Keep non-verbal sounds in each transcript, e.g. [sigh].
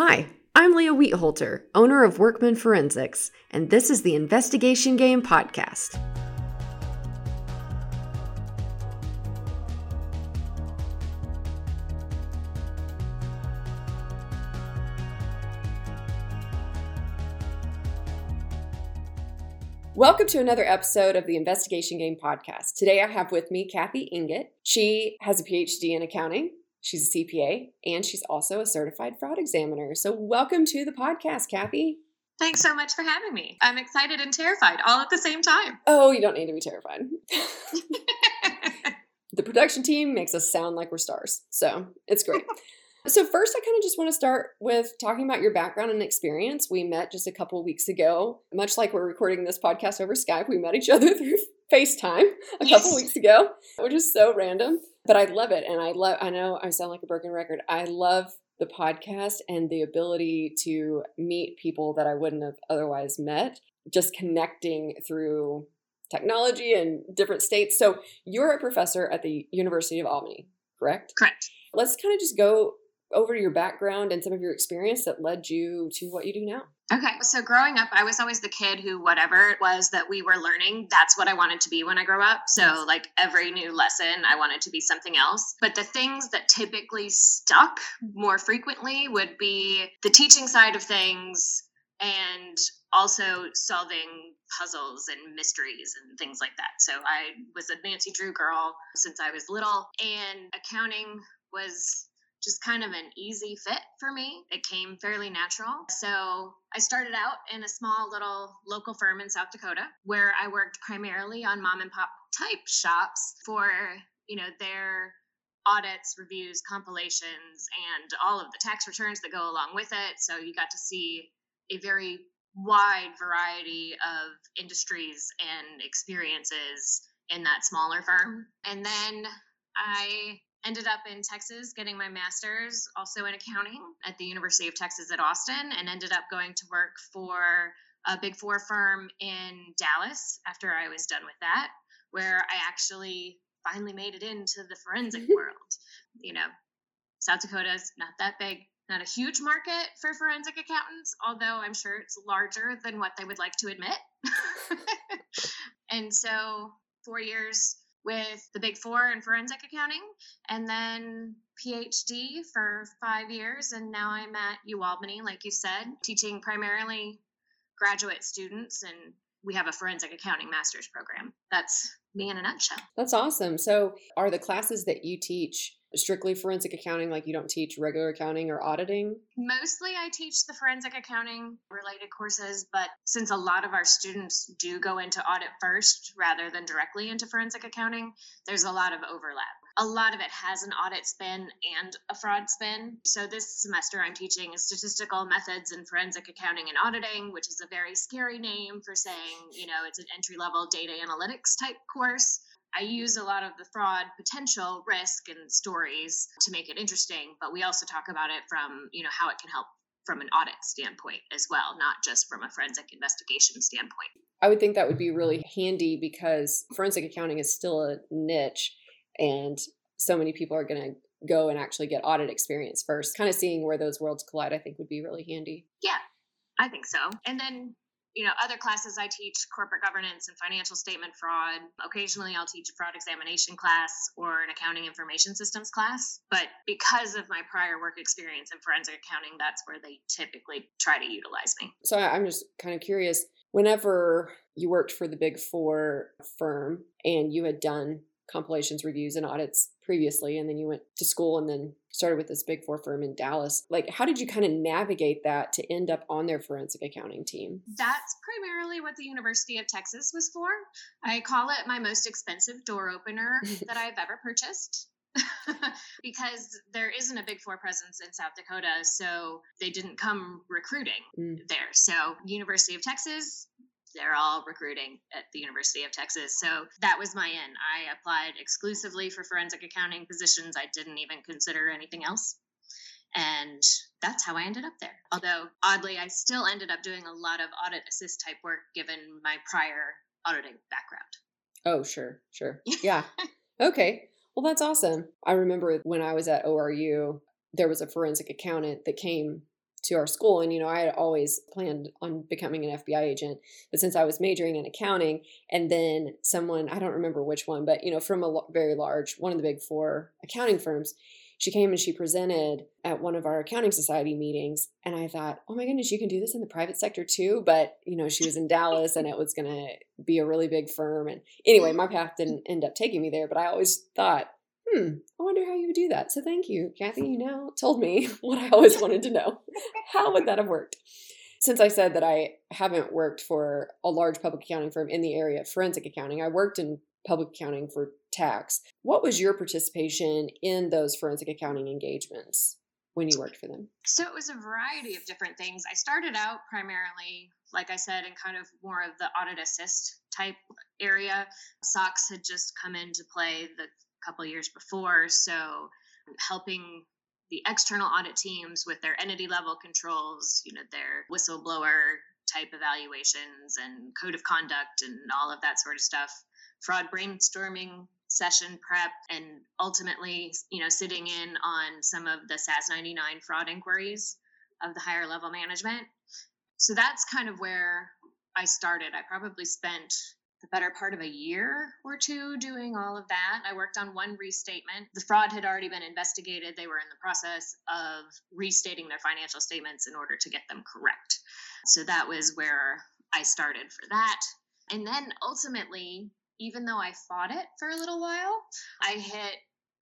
Hi, I'm Leah Wietholter, owner of Workman Forensics, and this is the Investigation Game Podcast. Welcome to another episode of the Investigation Game Podcast. Today I have with me Kathy Enget. She has a PhD in accounting. She's a CPA and she's also a certified fraud examiner. So, welcome to the podcast, Kathy. Thanks so much for having me. I'm excited and terrified all at the same time. Oh, you don't need to be terrified. [laughs] the production team makes us sound like we're stars. So, it's great. [laughs] So, first, I kind of just want to start with talking about your background and experience. We met just a couple weeks ago. Much like we're recording this podcast over Skype, we met each other [laughs] through FaceTime a yes. couple weeks ago, which is so random. But I love it. And I love, I know I sound like a broken record. I love the podcast and the ability to meet people that I wouldn't have otherwise met, just connecting through technology and different states. So, you're a professor at the University of Albany, correct? Correct. Let's kind of just go over your background and some of your experience that led you to what you do now. Okay. So growing up, I was always the kid who, whatever it was that we were learning, that's what I wanted to be when I grow up. So, like every new lesson, I wanted to be something else. But the things that typically stuck more frequently would be the teaching side of things and also solving puzzles and mysteries and things like that. So, I was a Nancy Drew girl since I was little, and accounting was just kind of an easy fit for me. It came fairly natural. So I started out in a small little local firm in South Dakota where I worked primarily on mom and pop type shops for, you know, their audits, reviews, compilations, and all of the tax returns that go along with it. So you got to see a very wide variety of industries and experiences in that smaller firm. And then I ended up in Texas getting my master's also in accounting at the University of Texas at Austin and ended up going to work for a big four firm in Dallas after I was done with that, where I actually finally made it into the forensic [laughs] world. You know, South Dakota is not that big, not a huge market for forensic accountants, although I'm sure it's larger than what they would like to admit. [laughs] and so, four years with the Big Four in forensic accounting, and then PhD for five years. And now I'm at UAlbany, like you said, teaching primarily graduate students, and we have a forensic accounting master's program. That's me in a nutshell. That's awesome. So, are the classes that you teach strictly forensic accounting like you don't teach regular accounting or auditing? Mostly i teach the forensic accounting related courses but since a lot of our students do go into audit first rather than directly into forensic accounting there's a lot of overlap. A lot of it has an audit spin and a fraud spin. So this semester i'm teaching statistical methods in forensic accounting and auditing which is a very scary name for saying you know it's an entry level data analytics type course I use a lot of the fraud potential risk and stories to make it interesting, but we also talk about it from, you know, how it can help from an audit standpoint as well, not just from a forensic investigation standpoint. I would think that would be really handy because forensic accounting is still a niche and so many people are going to go and actually get audit experience first. Kind of seeing where those worlds collide, I think would be really handy. Yeah, I think so. And then you know other classes i teach corporate governance and financial statement fraud. Occasionally i'll teach a fraud examination class or an accounting information systems class but because of my prior work experience in forensic accounting that's where they typically try to utilize me. So i'm just kind of curious whenever you worked for the big four firm and you had done compilations reviews and audits previously and then you went to school and then started with this big four firm in Dallas. Like, how did you kind of navigate that to end up on their forensic accounting team? That's primarily what the University of Texas was for. I call it my most expensive door opener [laughs] that I've ever purchased. [laughs] because there isn't a big four presence in South Dakota, so they didn't come recruiting mm. there. So, University of Texas, they're all recruiting at the University of Texas. So that was my in. I applied exclusively for forensic accounting positions. I didn't even consider anything else. And that's how I ended up there. Although, oddly, I still ended up doing a lot of audit assist type work given my prior auditing background. Oh, sure, sure. [laughs] Yeah. okay. Well, that's awesome. I remember when I was at ORU, there was a forensic accountant that came to our school and you know i had always planned on becoming an fbi agent but since i was majoring in accounting and then someone i don't remember which one but you know from a very large one of the big four accounting firms she came and she presented at one of our accounting society meetings and i thought oh my goodness you can do this in the private sector too? But you know she was in dallas and it was going to be a really big firm and anyway my path didn't end up taking me there but i always thought hmm i wonder how you would do that so thank you kathy you now told me [laughs] what i always wanted to know [laughs] how would that have worked since I said that I haven't worked for a large public accounting firm in the area of forensic accounting, I worked in public accounting for tax. What was your participation in those forensic accounting engagements when you worked for them? So it was a variety of different things. I started out primarily, like I said, in kind of more of the audit assist type area. SOX had just come into play the couple years before, so um, helping the external audit teams with their entity level controls, you know, their whistleblower type evaluations and code of conduct and all of that sort of stuff. Fraud brainstorming session prep and ultimately you know sitting in on some of the sas 99 fraud inquiries of the higher level management. So that's kind of where i started. I probably spent the better part of a year or two doing all of that. I worked on one restatement. The fraud had already been investigated. They were in the process of restating their financial statements in order to get them correct. So that was where I started for that. And then ultimately, even though I fought it for a little while, I hit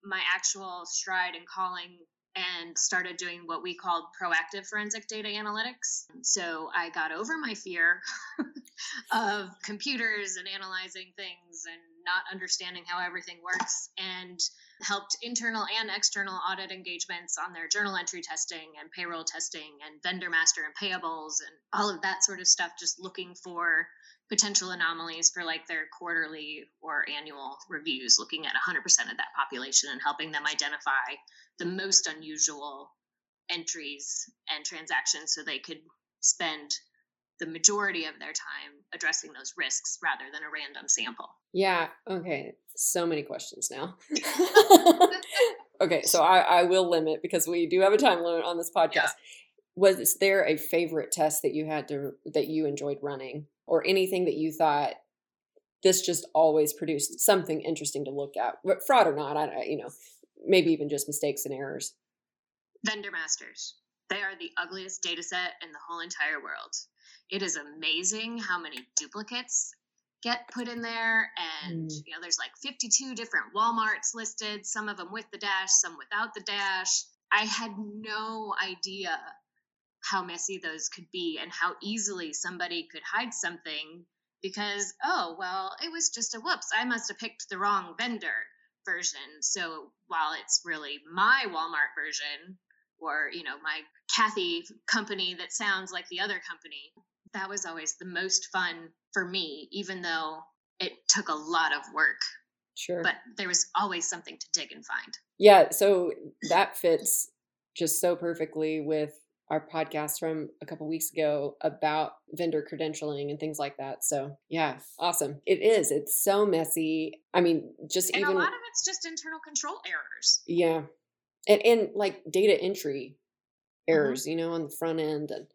my actual stride in calling and started doing what we called proactive forensic data analytics. So I got over my fear [laughs] of computers and analyzing things and not understanding how everything works and helped internal and external audit engagements on their journal entry testing and payroll testing and vendor master and payables and all of that sort of stuff just looking for potential anomalies for like their quarterly or annual reviews, looking at 100% of that population and helping them identify the most unusual entries and transactions so they could spend the majority of their time addressing those risks rather than a random sample. Yeah. Okay. So many questions now. [laughs] okay. So I, I will limit because we do have a time limit on this podcast. Yeah. Was there a favorite test that you had to that you enjoyed running? Or anything that you thought this just always produced something interesting to look at, fraud or not, I you know, maybe even just mistakes and errors. Vendor masters. They are the ugliest data set in the whole entire world. It is amazing how many duplicates get put in there and mm. you know there's like 52 different walmarts listed some of them with the dash some without the dash i had no idea how messy those could be and how easily somebody could hide something because oh well it was just a whoops i must have picked the wrong vendor version. So while it's really my walmart version or you know my kathy company that sounds like the other company that was always the most fun for me even though it took a lot of work. Sure. But there was always something to dig and find. Yeah so that fits just so perfectly with our podcast from a couple weeks ago about vendor credentialing and things like that. So yeah, awesome. It is. It's so messy. I mean, just and even a lot of it's just internal control errors. Yeah, and and like data entry mm-hmm. errors, mm-hmm. you know, on the front end. And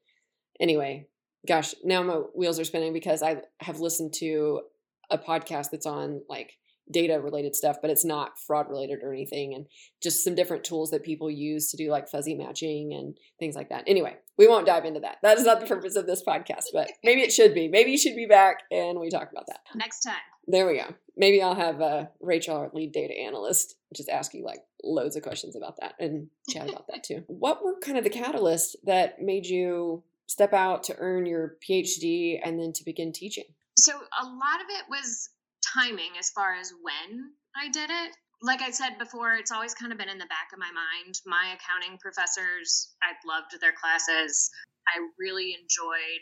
anyway, gosh, now my wheels are spinning because I have listened to a podcast that's on like data related stuff, but it's not fraud related or anything. And just some different tools that people use to do like fuzzy matching and things like that. Anyway, we won't dive into that. That is not the purpose of this podcast, but [laughs] maybe it should be. Maybe you should be back and we talk about that next time. There we go. Maybe I'll have uh, Rachel, our lead data analyst, just ask you like loads of questions about that and chat about that too. [laughs] What were kind of the catalysts that made you step out to earn your PhD and then to begin teaching? So a lot of it was timing as far as when I did it. Like I said before, it's always kind of been in the back of my mind. My accounting professors, I loved their classes. I really enjoyed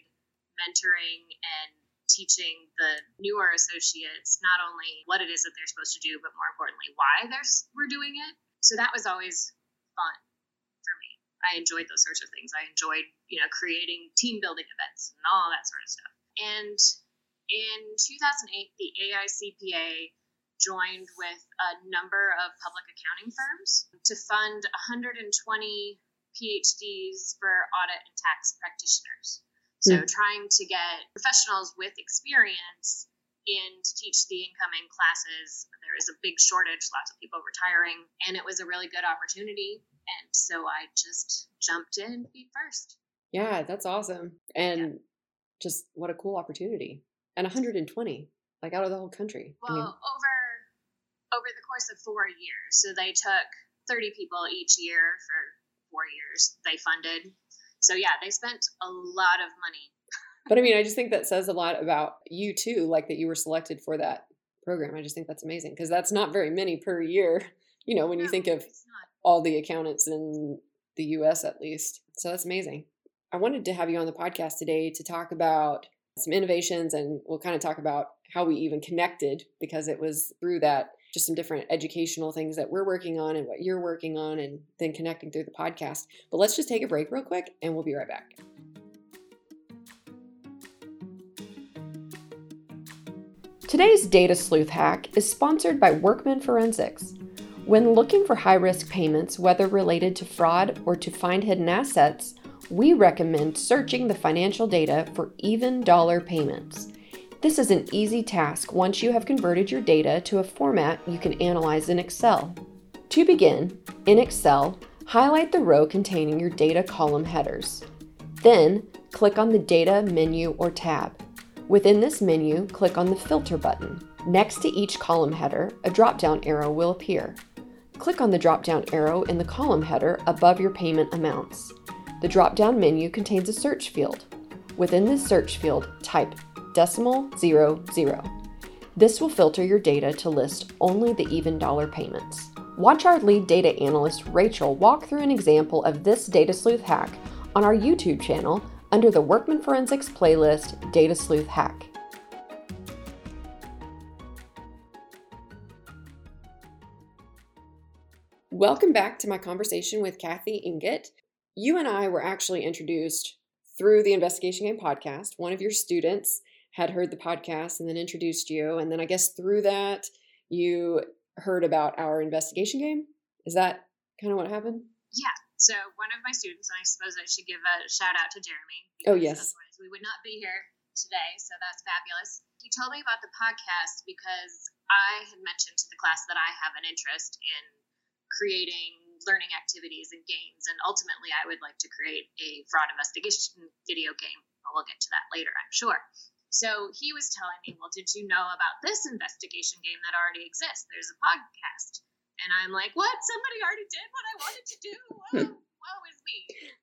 mentoring and teaching the newer associates not only what it is that they're supposed to do, but more importantly, why they're, we're doing it. So that was always fun for me. I enjoyed those sorts of things. I enjoyed, you know, creating team building events and all that sort of stuff. And in 2008, the AICPA joined with a number of public accounting firms to fund 120 PhDs for audit and tax practitioners. So, mm. trying to get professionals with experience in to teach the incoming classes. There is a big shortage, lots of people retiring, and it was a really good opportunity. And so I just jumped in feet first. Yeah, that's awesome. And yeah. just what a cool opportunity. And 120, like out of the whole country. Well, I mean, over over the course of four years. So they took 30 people each year for four years. They funded. So yeah, they spent a lot of money but I mean, I just think that says a lot about you too, like that you were selected for that program. I just think that's amazing because that's not very many per year, [laughs] you know, when no, you think of all the accountants in the US at least. So that's amazing. I wanted to have you on the podcast today to talk about some innovations and we'll kind of talk about how we even connected because it was through that just some different educational things that we're working on and what you're working on and then connecting through the podcast. But let's just take a break real quick and we'll be right back. Today's Data Sleuth hack is sponsored by Workman Forensics. When looking for high risk payments, whether related to fraud or to find hidden assets, we recommend searching the financial data for even dollar payments. This is an easy task once you have converted your data to a format you can analyze in Excel. To begin, in Excel, highlight the row containing your data column headers. Then, click on the Data menu or tab. Within this menu, click on the Filter button. Next to each column header, a drop-down arrow will appear. Click on the drop-down arrow in the column header above your payment amounts. The drop-down menu contains a search field. Within this search field, type decimal 00. This will filter your data to list only the even dollar payments. Watch our lead data analyst Rachel walk through an example of this data sleuth hack on our YouTube channel under the Workman Forensics playlist Data Sleuth Hack. Welcome back to my conversation with Kathy Enget. You and I were actually introduced through the Investigation Game podcast. One of your students had heard the podcast and then introduced you. And then I guess through that, you heard about our investigation game. Is that kind of what happened? Yeah. So one of my students, and I suppose I should give a shout out to Jeremy. Oh yes. We would not be here today, so that's fabulous. He told me about the podcast because I had mentioned to the class that I have an interest in creating learning activities and games, and ultimately I would like to create a fraud investigation video game. We'll get to that later, I'm sure. So he was telling me, well, did you know about this investigation game that already exists? There's a podcast. And I'm like, what? Somebody already did what I wanted to do. Whoa, [laughs] woe is me,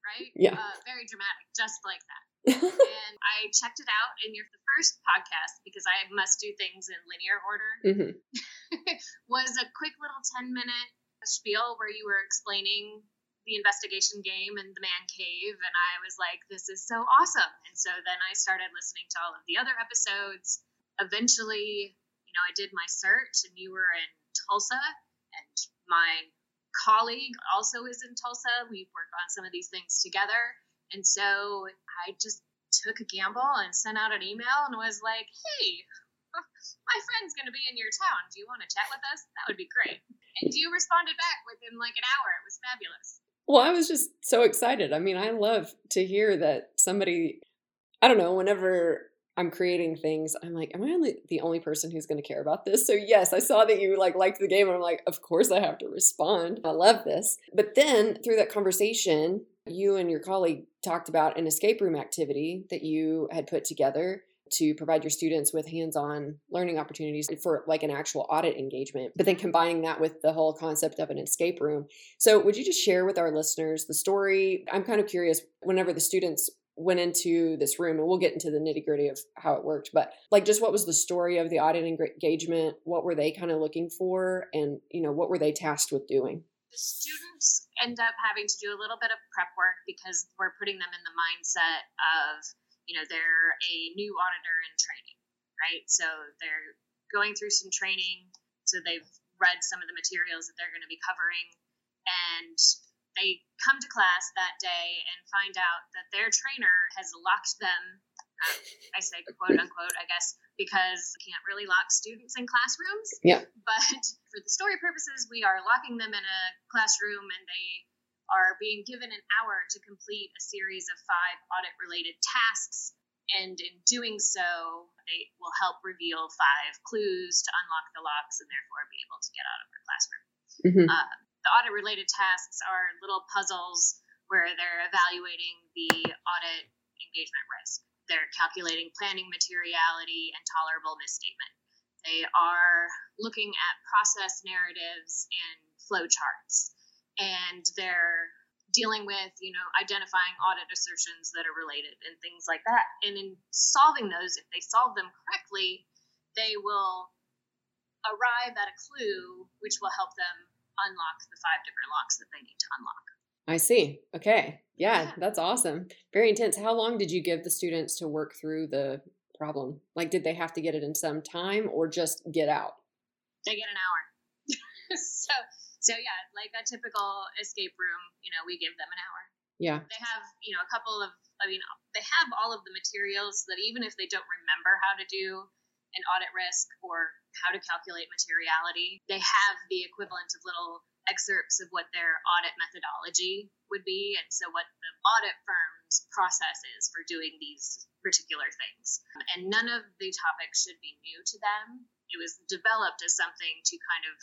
right? Yeah. Uh, very dramatic, just like that. [laughs] and I checked it out in your first podcast because I must do things in linear order. Mm-hmm. [laughs] was a quick little 10 minute spiel where you were explaining the investigation game and the man cave. And I was like, this is so awesome. And so then I started listening to all of the other episodes. Eventually, you know, I did my search and you were in Tulsa and my colleague also is in Tulsa. We work on some of these things together. And so I just took a gamble and sent out an email and was like, hey, [laughs] my friend's going to be in your town. Do you want to chat with us? That would be great. And you responded back within like an hour. It was fabulous. Well, I was just so excited. I mean, I love to hear that somebody, I don't know, whenever I'm creating things, I'm like, am I only the only person who's going to care about this? So yes, I saw that you like liked the game and I'm like, of course I have to respond. I love this. But then through that conversation, you and your colleague talked about an escape room activity that you had put together to provide your students with hands-on learning opportunities for like an actual audit engagement but then combining that with the whole concept of an escape room. So would you just share with our listeners the story? I'm kind of curious whenever the students went into this room and we'll get into the nitty gritty of how it worked but like just what was the story of the audit engagement? What were they kind of looking for? And you know what were they tasked with doing? The students end up having to do a little bit of prep work because we're putting them in the mindset of you know they're a new auditor in training right so they're going through some training so they've read some of the materials that they're going to be covering and they come to class that day and find out that their trainer has locked them. Uh, I say quote unquote, I guess, because you can't really lock students in classrooms. Yeah. But for the story purposes, we are locking them in a classroom and they are being given an hour to complete a series of five audit related tasks. And in doing so, they will help reveal five clues to unlock the locks and therefore be able to get out of our classroom. Mm-hmm. Uh, the audit related tasks are little puzzles where they're evaluating the audit engagement risk. They're calculating planning materiality and tolerable misstatement. They are looking at process narratives and flowcharts. And they're dealing with, you know, identifying audit assertions that are related and things like that. And in solving those, if they solve them correctly, they will arrive at a clue which will help them unlock the five different locks that they need to unlock. I see. Okay. Yeah, yeah, that's awesome. Very intense. How long did you give the students to work through the problem? Like, did they have to get it in some time or just get out? They get an hour. [laughs] so so yeah, like a typical escape room, you know, we give them an hour. Yeah. They have, you know, a couple of I mean, they have all of the materials that even if they don't remember how to do an audit risk or how to calculate materiality, they have the equivalent of little excerpts of what their audit methodology would be and so what the audit firm's process is for doing these particular things. And none of the topics should be new to them. It was developed as something to kind of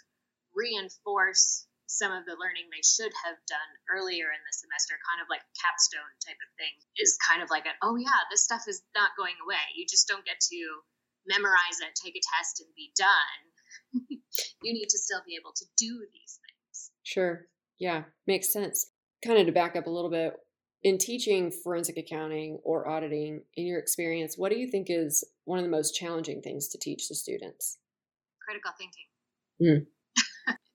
reinforce some of the learning they should have done earlier in the semester, kind of like a capstone type of thing, is kind of like an, oh yeah, this stuff is not going away. You just don't get to memorize it, take a test, and be done. [laughs] you need to still be able to do these things. Sure. Yeah, makes sense. Kind of to back up a little bit, in teaching forensic accounting or auditing, in your experience, what do you think is one of the most challenging things to teach the students? Critical thinking. Mm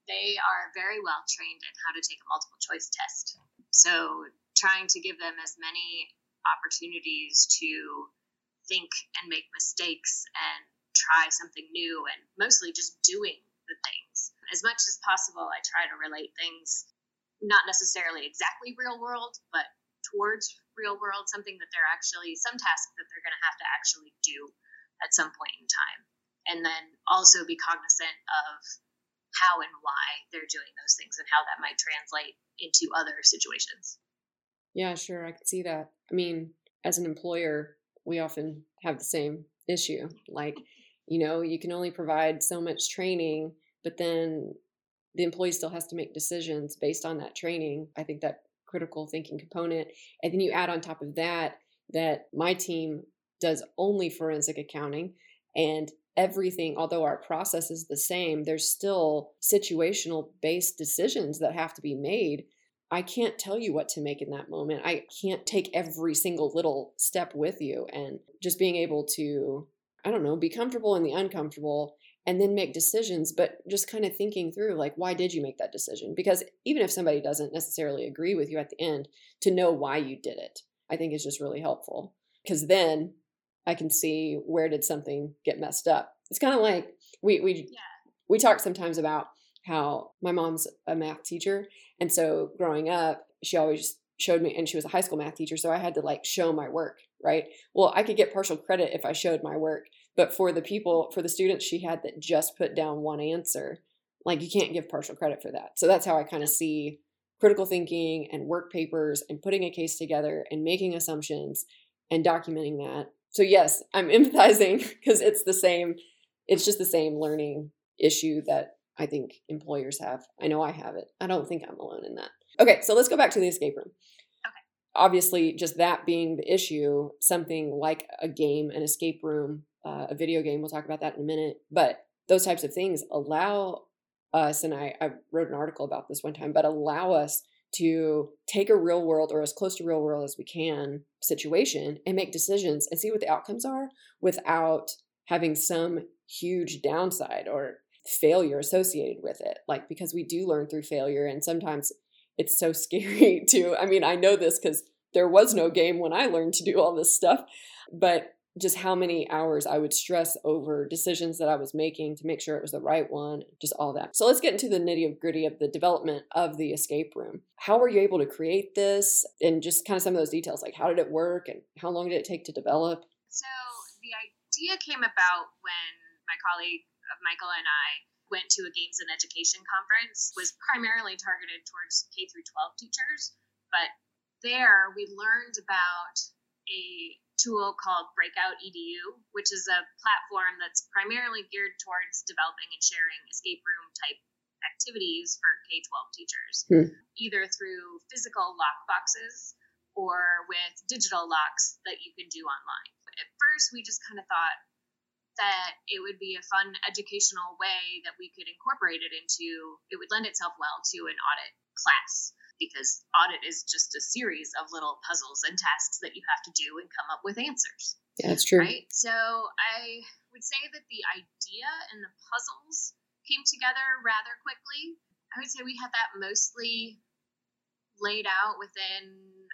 they are very well trained in how to take a multiple choice test. So, trying to give them as many opportunities to think and make mistakes and try something new and mostly just doing the things. As much as possible, I try to relate things not necessarily exactly real world, but towards real world, something that they're actually, some task that they're going to have to actually do at some point in time. And then also be cognizant of how and why they're doing those things and how that might translate into other situations. Yeah, sure. I can see that. I mean, as an employer, we often have the same issue. Like, you know, you can only provide so much training, but then the employee still has to make decisions based on that training. I think that critical thinking component. And then you add on top of that that my team does only forensic accounting and everything, although our process is the same, there's still situational based decisions that have to be made. I can't tell you what to make in that moment. I can't take every single little step with you. And just being able to, I don't know, be comfortable in the uncomfortable and then make decisions, but just kind of thinking through, like, why did you make that decision? Because even if somebody doesn't necessarily agree with you at the end, to know why you did it, I think is just really helpful. Because then I can see where did something get messed up. It's kind of like we we yeah. we talk sometimes about how my mom's a math teacher, and so growing up, she always showed me, and she was a high school math teacher, so I had to like show my work, right? Well, I could get partial credit if I showed my work, but for the people, for the students she had that just put down one answer, like you can't give partial credit for that. So that's how I kind of see critical thinking and work papers and putting a case together and making assumptions and documenting that so yes, I'm [laughs] empathizing because it's the same it's just the same learning issue that I think employers have. I know I have it. I don't think I'm alone in that. Okay, so let's go back to the escape room. Okay. Obviously, just that being the issue, something like a game, an escape room, uh, a video game, we'll talk about that in a minute, but those types of things allow us, and I, I wrote an article about this one time, but allow us to take a real world or as close to real world as we can situation and make decisions and see what the outcomes are without having some huge downside or failure associated with it. Like because we do learn through failure and sometimes it's so [laughs] scary to i mean i know this because there was no game when i learned to do all this stuff but just how many hours I would stress over decisions that I was making to make sure it was the right one, just all that. So let's get into the nitty gritty of the development of the escape room. How were you able to create this and just kind of some of those details like how did it work and how long did it take to develop? So the idea came about when my colleague uh, Michael and I went to a games and education conference was primarily targeted towards K through 12 teachers, but there we learned about a tool called Breakout EDU, which is a platform that's primarily geared towards developing and sharing escape room type activities for K 12 teachers, hmm. either through physical lock boxes or with digital locks that you can do online. At first, we just kind of thought that it would be a fun educational way that we could incorporate it into, it would lend itself well to an audit class because audit is just a series of little puzzles and tasks that you have to do and come up with answers. Yeah, that's true. Right? So I would say that the idea and the puzzles came together rather quickly. I would say we had that mostly laid out within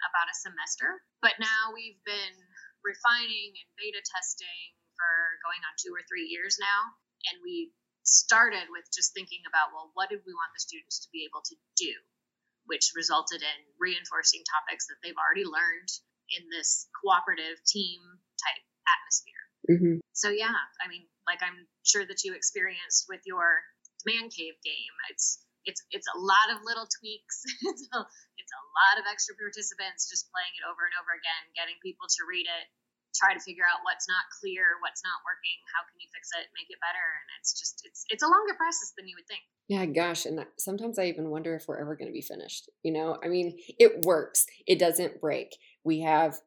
about a semester, but now we've been refining and beta testing for going on two or three years now. And we started with just thinking about, well, what did we want the students to be able to do? Which resulted in reinforcing topics that they've already learned in this cooperative team type atmosphere. Mm-hmm. So, yeah, I mean, like I'm sure that you experienced with your man cave game, it's it's it's a lot of little tweaks. [laughs] it's, a, it's a lot of extra participants just playing it over and over again, getting people to read it, try to figure out what's not clear, what's not working, how can you fix it, make it better, and it's just it's it's a longer process than you would think. Yeah, gosh, and sometimes I even wonder if we're ever going to be finished. You know, I mean, it works. It doesn't break. We have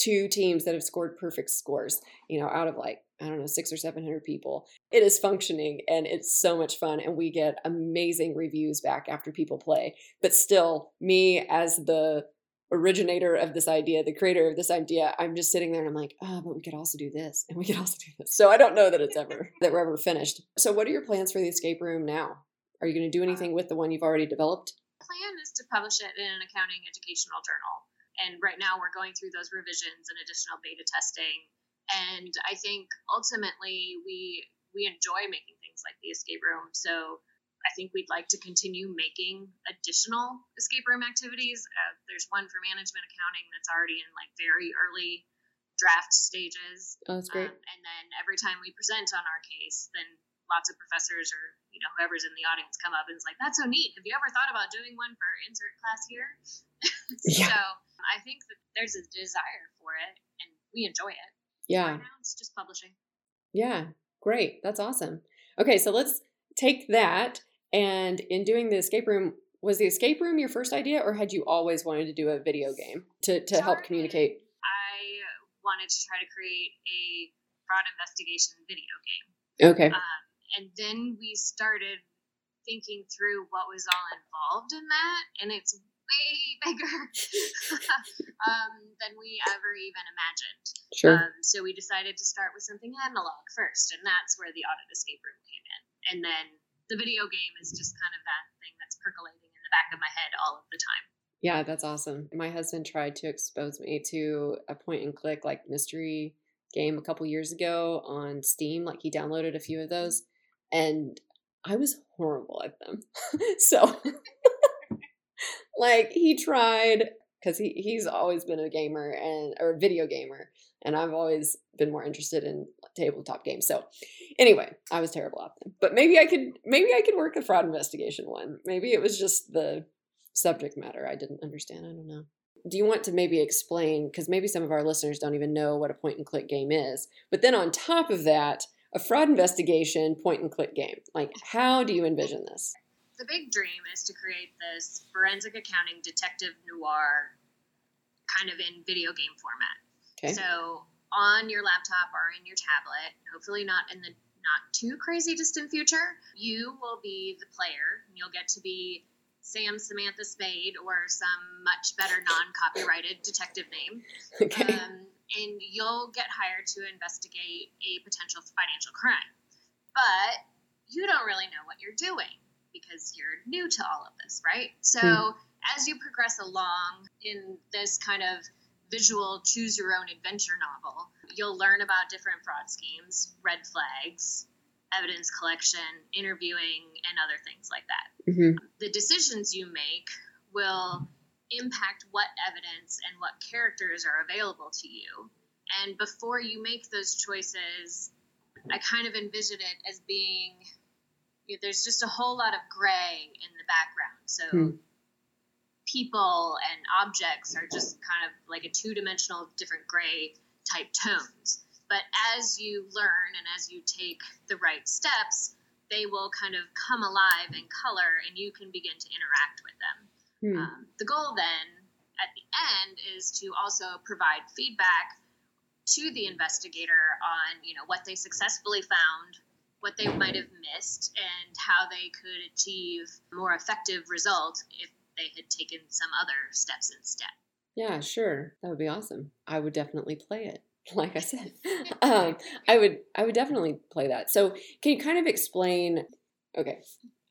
two teams that have scored perfect scores, you know, out of like, I don't know, six or 700 people. It is functioning and it's so much fun. And we get amazing reviews back after people play. But still, me as the originator of this idea, the creator of this idea, I'm just sitting there and I'm like, oh, but we could also do this and we could also do this. So I don't know that it's ever [laughs] that we're ever finished. So what are your plans for the escape room now? Are you going to do uh, anything with the one you've already developed? The plan is to publish it in an accounting educational journal. And right now we're going through those revisions and additional beta testing. And I think ultimately we we enjoy making things like the escape room. So I think we'd like to continue making additional escape room activities. Uh, there's one for management accounting that's already in like very early draft stages. Oh, that's great. Um, and then every time we present on our case, then lots of professors or you know whoever's in the audience come up and is like, "That's so neat. Have you ever thought about doing one for insert class here?" [laughs] yeah. So I think that there's a desire for it, and we enjoy it. Yeah. Right now, it's just publishing. Yeah, great. That's awesome. Okay, so let's take that and in doing the escape room, was the escape room your first idea, or had you always wanted to do a video game to, to help communicate? I wanted to try to create a fraud investigation video game. Okay. Um, and then we started thinking through what was all involved in that, and it's way [laughs] bigger um, than we ever even imagined. Sure. Um, so we decided to start with something analog first, and that's where the audit escape room came in. And then the video game is just kind of that thing that's percolating in the back of my head all of the time. Yeah, that's awesome. My husband tried to expose me to a point and click like mystery game a couple years ago on Steam. Like he downloaded a few of those and I was horrible at them. [laughs] so [laughs] like he tried because he, he's always been a gamer and or a video gamer and I've always been more interested in tabletop games. So anyway, I was terrible at them. But maybe I could maybe I could work a fraud investigation one. Maybe it was just the subject matter I didn't understand. I don't know. Do you want to maybe explain because maybe some of our listeners don't even know what a point and click game is. But then on top of that, a fraud investigation point and click game. Like how do you envision this? The big dream is to create this forensic accounting detective noir kind of in video game format. Okay. So on your laptop or in your tablet, hopefully not in the not too crazy distant future, you will be the player. And you'll get to be Sam Samantha Spade or some much better non copyrighted detective name. [laughs] Okay. Um, and you'll get hired to investigate a potential financial crime. But you don't really know what you're doing because you're new to all of this, right? So hmm. as you progress along in this kind of visual choose your own adventure novel, you'll learn about different fraud schemes, red flags, evidence collection, interviewing, and other things like that. Mm-hmm. The decisions you make will impact what evidence and what characters are available to you. And before you make those choices, I kind of envision it as being there's just a whole lot of gray in the background. So hmm. People and objects are just kind of like a two dimensional, different gray type tones. But as you learn and as you take the right steps, they will kind of come alive in color and you can begin to interact with them. Hmm. Um, the goal then at the end is to also provide feedback to the investigator on you know what they successfully found what they might have missed and how they could achieve more effective result if they had taken some other steps instead. Yeah, sure. That would be awesome. I would definitely play it. [laughs] Like I said, [laughs] um, I would I would definitely play that. So, can you kind of explain? Okay,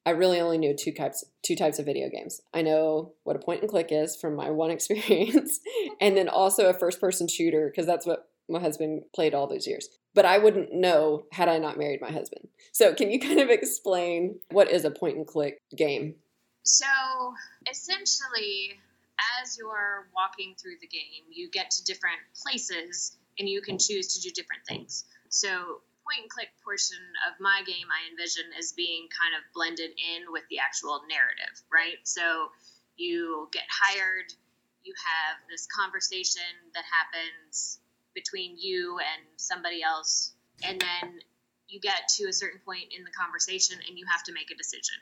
I really only knew two types two types of video games. I know what a point and click is from my one [laughs] experience, and then also a first person shooter because that's what my husband played all those years but I wouldn't know had I not married my husband. So, can you kind of explain what is a point and click game? So, essentially, as you're walking through the game, you get to different places and you can choose to do different things. So, point and click portion of my game I envision as being kind of blended in with the actual narrative, right? So, you get hired, you have this conversation that happens between you and somebody else and then you get to a certain point in the conversation and you have to make a decision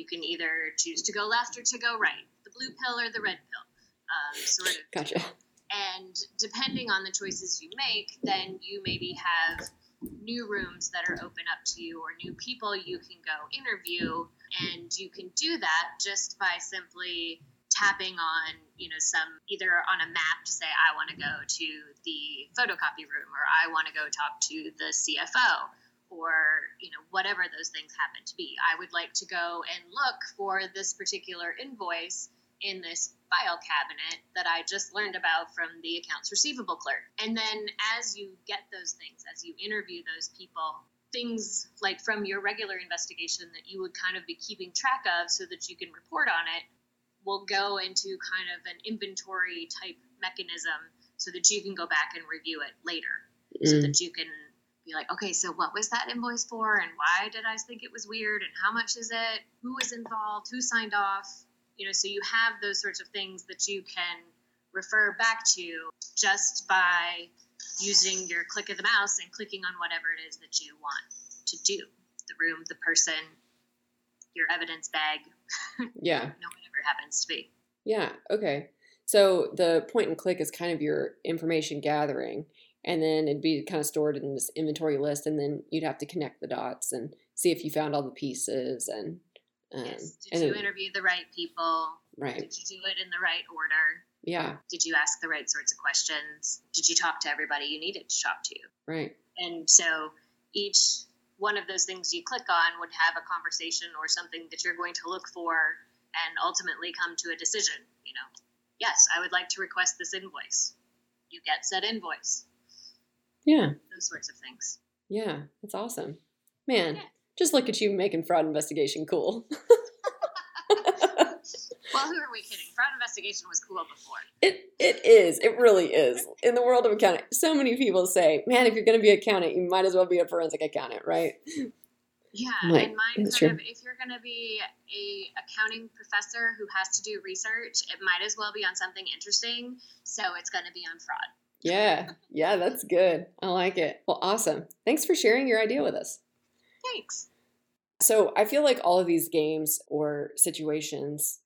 you can either choose to go left or to go right the blue pill or the red pill um, sort of. Gotcha. And depending on the choices you make then you maybe have new rooms that are open up to you or new people you can go interview. And you can do that just by simply tapping on you know some either on a map to say i want to go to the photocopy room or i want to go talk to the cfo or you know whatever those things happen to be i would like to go and look for this particular invoice in this file cabinet that i just learned about from the accounts receivable clerk and then as you get those things as you interview those people things like from your regular investigation that you would kind of be keeping track of so that you can report on it will go into kind of an inventory type mechanism so that you can go back and review it later mm. so that you can be like okay so what was that invoice for? And why did i think it was weird? And how much is it? Who was involved? Who signed off? You know so you have those sorts of things that you can refer back to just by using your click of the mouse and clicking on whatever it is that you want to do. The room the person your evidence bag. [laughs] Yeah. No happens to be. Yeah. Okay. So the point and click is kind of your information gathering, and then it'd be kind of stored in this inventory list, and then you'd have to connect the dots and see if you found all the pieces. And um, yes. did you interview the right people? Right. Did you do it in the right order? Yeah. Did you ask the right sorts of questions? Did you talk to everybody you needed to talk to? Right. And so each one of those things you click on would have a conversation or something that you're going to look for and ultimately come to a decision. You know, yes, I would like to request this invoice. You get said invoice. Yeah. Those sorts of things. Yeah, that's awesome. Man, yeah. just look at you making fraud investigation cool. [laughs] well, who are we kidding? Fraud investigation was cool before. It it is. It really is. In the world of accounting, so many people say, "Man, if you're going to be an accountant, you might as well be a forensic accountant, right?" Yeah, like, and mine kind true. of if you're going to be a accounting professor who has to do research, it might as well be on something interesting. So it's going to be on fraud. Yeah, yeah, that's good. I like it. Well, awesome. Thanks for sharing your idea with us. Thanks. So I feel like all of these games or situations,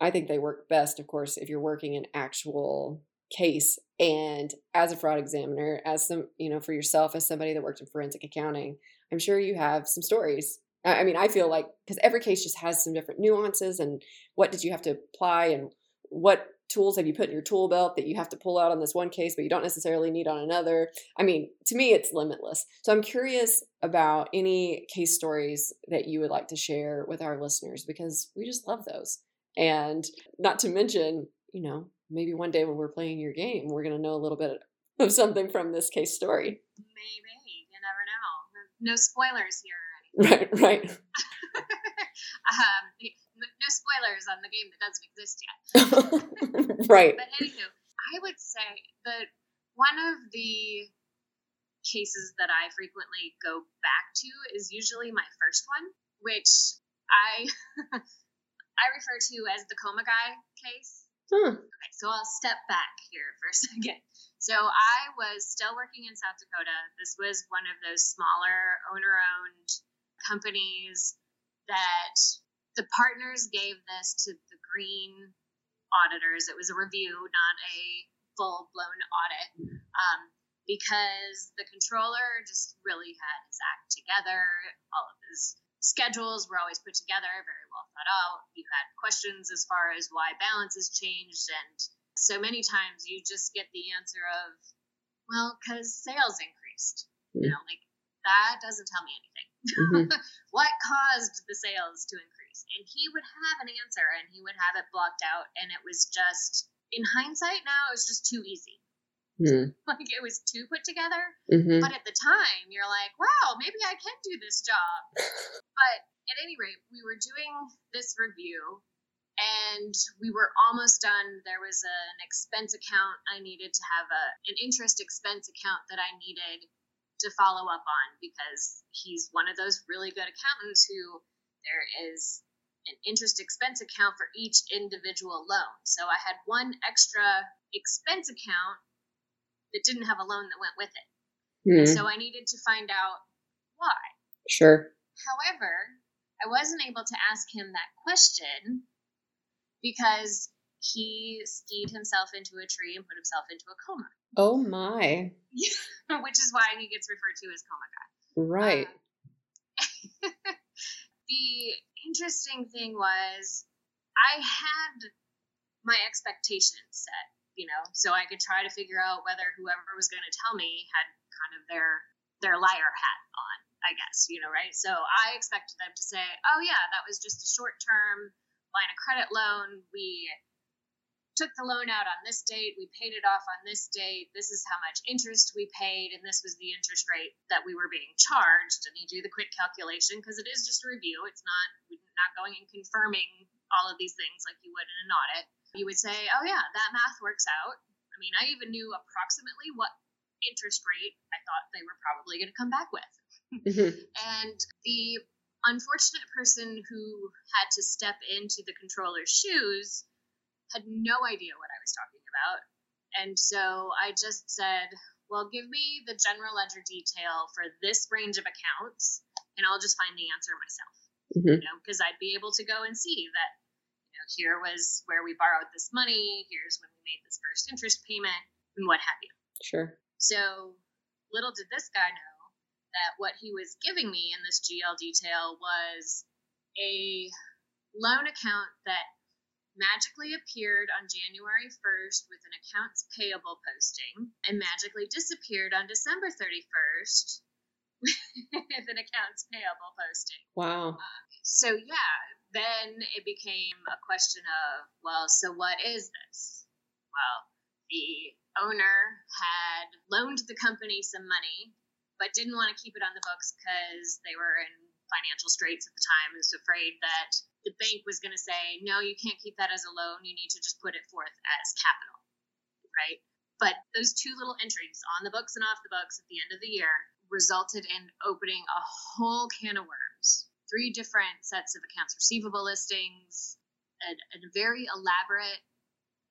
I think they work best, of course, if you're working an actual case and as a fraud examiner as some you know for yourself as somebody that worked in forensic accounting I'm sure you have some stories. I mean, I feel like because every case just has some different nuances and what did you have to apply and what tools have you put in your tool belt that you have to pull out on this one case but you don't necessarily need on another i mean to me it's limitless so i'm curious about any case stories that you would like to share with our listeners because we just love those and not to mention you know maybe one day when we're playing your game we're going to know a little bit [laughs] of something from this case story maybe You never know. no spoilers here. Right, right. [laughs] um, no spoilers on the game that doesn't exist yet. [laughs] [laughs] right. But anywho, I would say that one of the cases that I frequently go back to is usually my first one. which I [laughs] I refer to as the coma guy case. Huh. Okay, so I'll step back here for a second. So I was still working in South Dakota. This was one of those smaller owner-owned companies that the partners gave this to the green auditors. It was a review, not a full-blown audit. Um, because the controller just really had his act together. All of his schedules were always put together, very well thought out. You had questions as far as why balances changed, and so many times you just get the answer of, well, because sales increased. You know, like that doesn't tell me anything. Mm-hmm. [laughs] what caused the sales to increase? And he would have an answer and he would have it blocked out, and it was just, in hindsight now, it was just too easy. Mm. [laughs] Like it was too put together. Mm-hmm. But at the time, you're like, wow, maybe I can do this job. [laughs] but at any rate, we were doing this review and we were almost done. There was a, an expense account I needed to have a an interest expense account that I needed to follow up on because he's one of those really good accountants who there is an interest expense account for each individual loan. So I had one extra expense account that didn't have a loan that went with it. Mm-hmm. so I needed to find out why. Sure. However, I wasn't able to ask him that question because he skied himself into a tree and put himself into a coma. Oh my. [laughs] Which is why he gets referred to as guy. Right. Uh, [laughs] the interesting thing was I had my expectations set you know, so I could try to figure out whether whoever was going to tell me had kind of their their liar hat on, I guess, you know, right? So I expected them to say, "Oh yeah, that was just a short-term line of credit loan. We took the loan out on this date, we paid it off on this date. This is how much interest we paid, and this was the interest rate that we were being charged." And you do the quick calculation because it is just a review. It's not not going and confirming all of these things like you would in an audit you would say, oh, yeah, that math works out. I mean, I even knew approximately what interest rate I thought they were probably going to come back with. Mm-hmm. and the unfortunate person who had to step into the controller's shoes had no idea what I was talking about. And so I just said, well, give me the general ledger detail for this range of accounts, and I'll just find the answer myself. Mm-hmm. You know, because I'd be able to go and see that here was where we borrowed this money, here's when we made this first interest payment, and what have you. Sure. So little did this guy know that what he was giving me in this GL detail was a loan account that magically appeared on January 1st with an accounts payable posting and magically disappeared on December 31st with [laughs] an accounts payable posting. Wow. Uh, so, yeah, then it became a question of, well, so what is this? Well, the owner had loaned the company some money, but didn't want to keep it on the books because they were in financial straits at the time and was afraid that the bank was going to say, no, you can't keep that as a loan. You need to just put it forth as capital, right? But those two little entries on the books and off the books at the end of the year resulted in opening a whole can of worms three different sets of accounts receivable listings, a, a very elaborate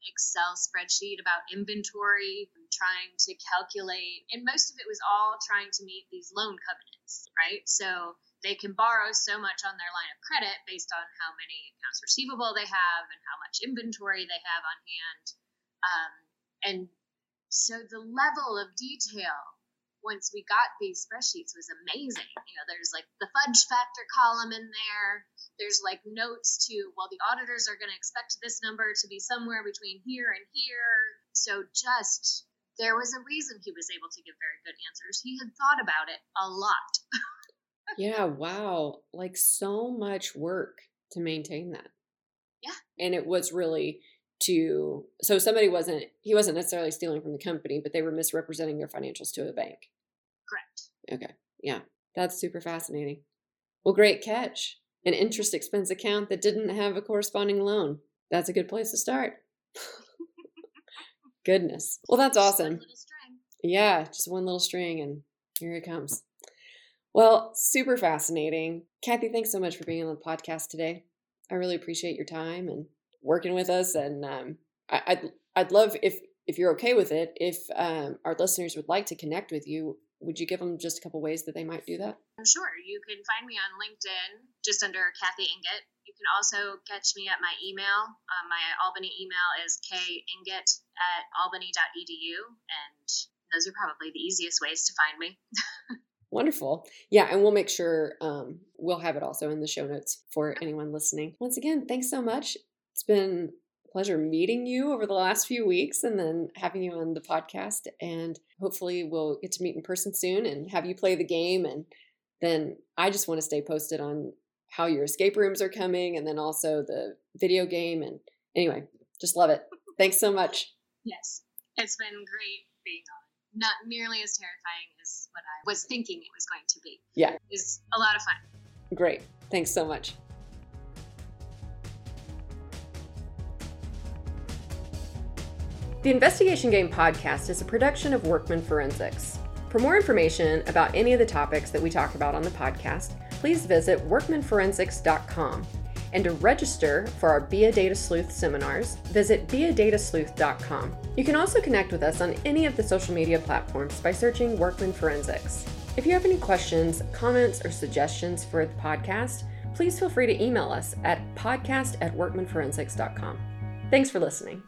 Excel spreadsheet about inventory, trying to calculate, and most of it was all trying to meet these loan covenants, right? So they can borrow so much on their line of credit based on how many accounts receivable they have and how much inventory they have on hand. Um, and so the level of detail once we got these spreadsheets was amazing. You know, there's like the fudge factor column in there. There's like notes to, well, the auditors are going to expect this number to be somewhere between here and here. So just there was a reason he was able to give very good answers. He had thought about it a lot. [laughs] yeah, wow. Like so much work to maintain that. Yeah. And it was really to so somebody wasn't he wasn't necessarily stealing from the company but they were misrepresenting their financials to a bank Correct. Okay. Yeah. That's super fascinating. Well, great catch. An interest expense account that didn't have a corresponding loan. That's a good place to start. [laughs] Goodness. Well, that's awesome. Yeah, just one little string and here it comes. Well, super fascinating. Kathy, thanks so much for being on the podcast today. I really appreciate your time and working with us. And um, I, I'd I'd love if if you're okay with it, if um, our listeners would like to connect with you, would you give them just a couple ways that they might do that? Sure. You can find me on LinkedIn just under Kathy Enget. You can also catch me at my email. Um, my Albany email is kenget at albany.edu. And those are probably the easiest ways to find me. [laughs] Wonderful. Yeah, and we'll make sure um, we'll have it also in the show notes for anyone listening. Once again, thanks so much. It's been a pleasure meeting you over the last few weeks and then having you on the podcast. And hopefully, we'll get to meet in person soon and have you play the game. And then I just want to stay posted on how your escape rooms are coming and then also the video game. And anyway, just love it. Thanks so much. Yes, it's been great being on not nearly as terrifying as what I was thinking it was going to be. Yeah. It's a lot of fun. Great. Thanks so much. The Investigation Game podcast is a production of Workman Forensics. For more information about any of the topics that we talk about on the podcast, please visit workmanforensics.com. And to register for our Be a Data Sleuth seminars, visit beadatasleuth.com. You can also connect with us on any of the social media platforms by searching Workman Forensics. If you have any questions, comments, or suggestions for the podcast, please feel free to email us at podcast at workmanforensics.com. Thanks for listening.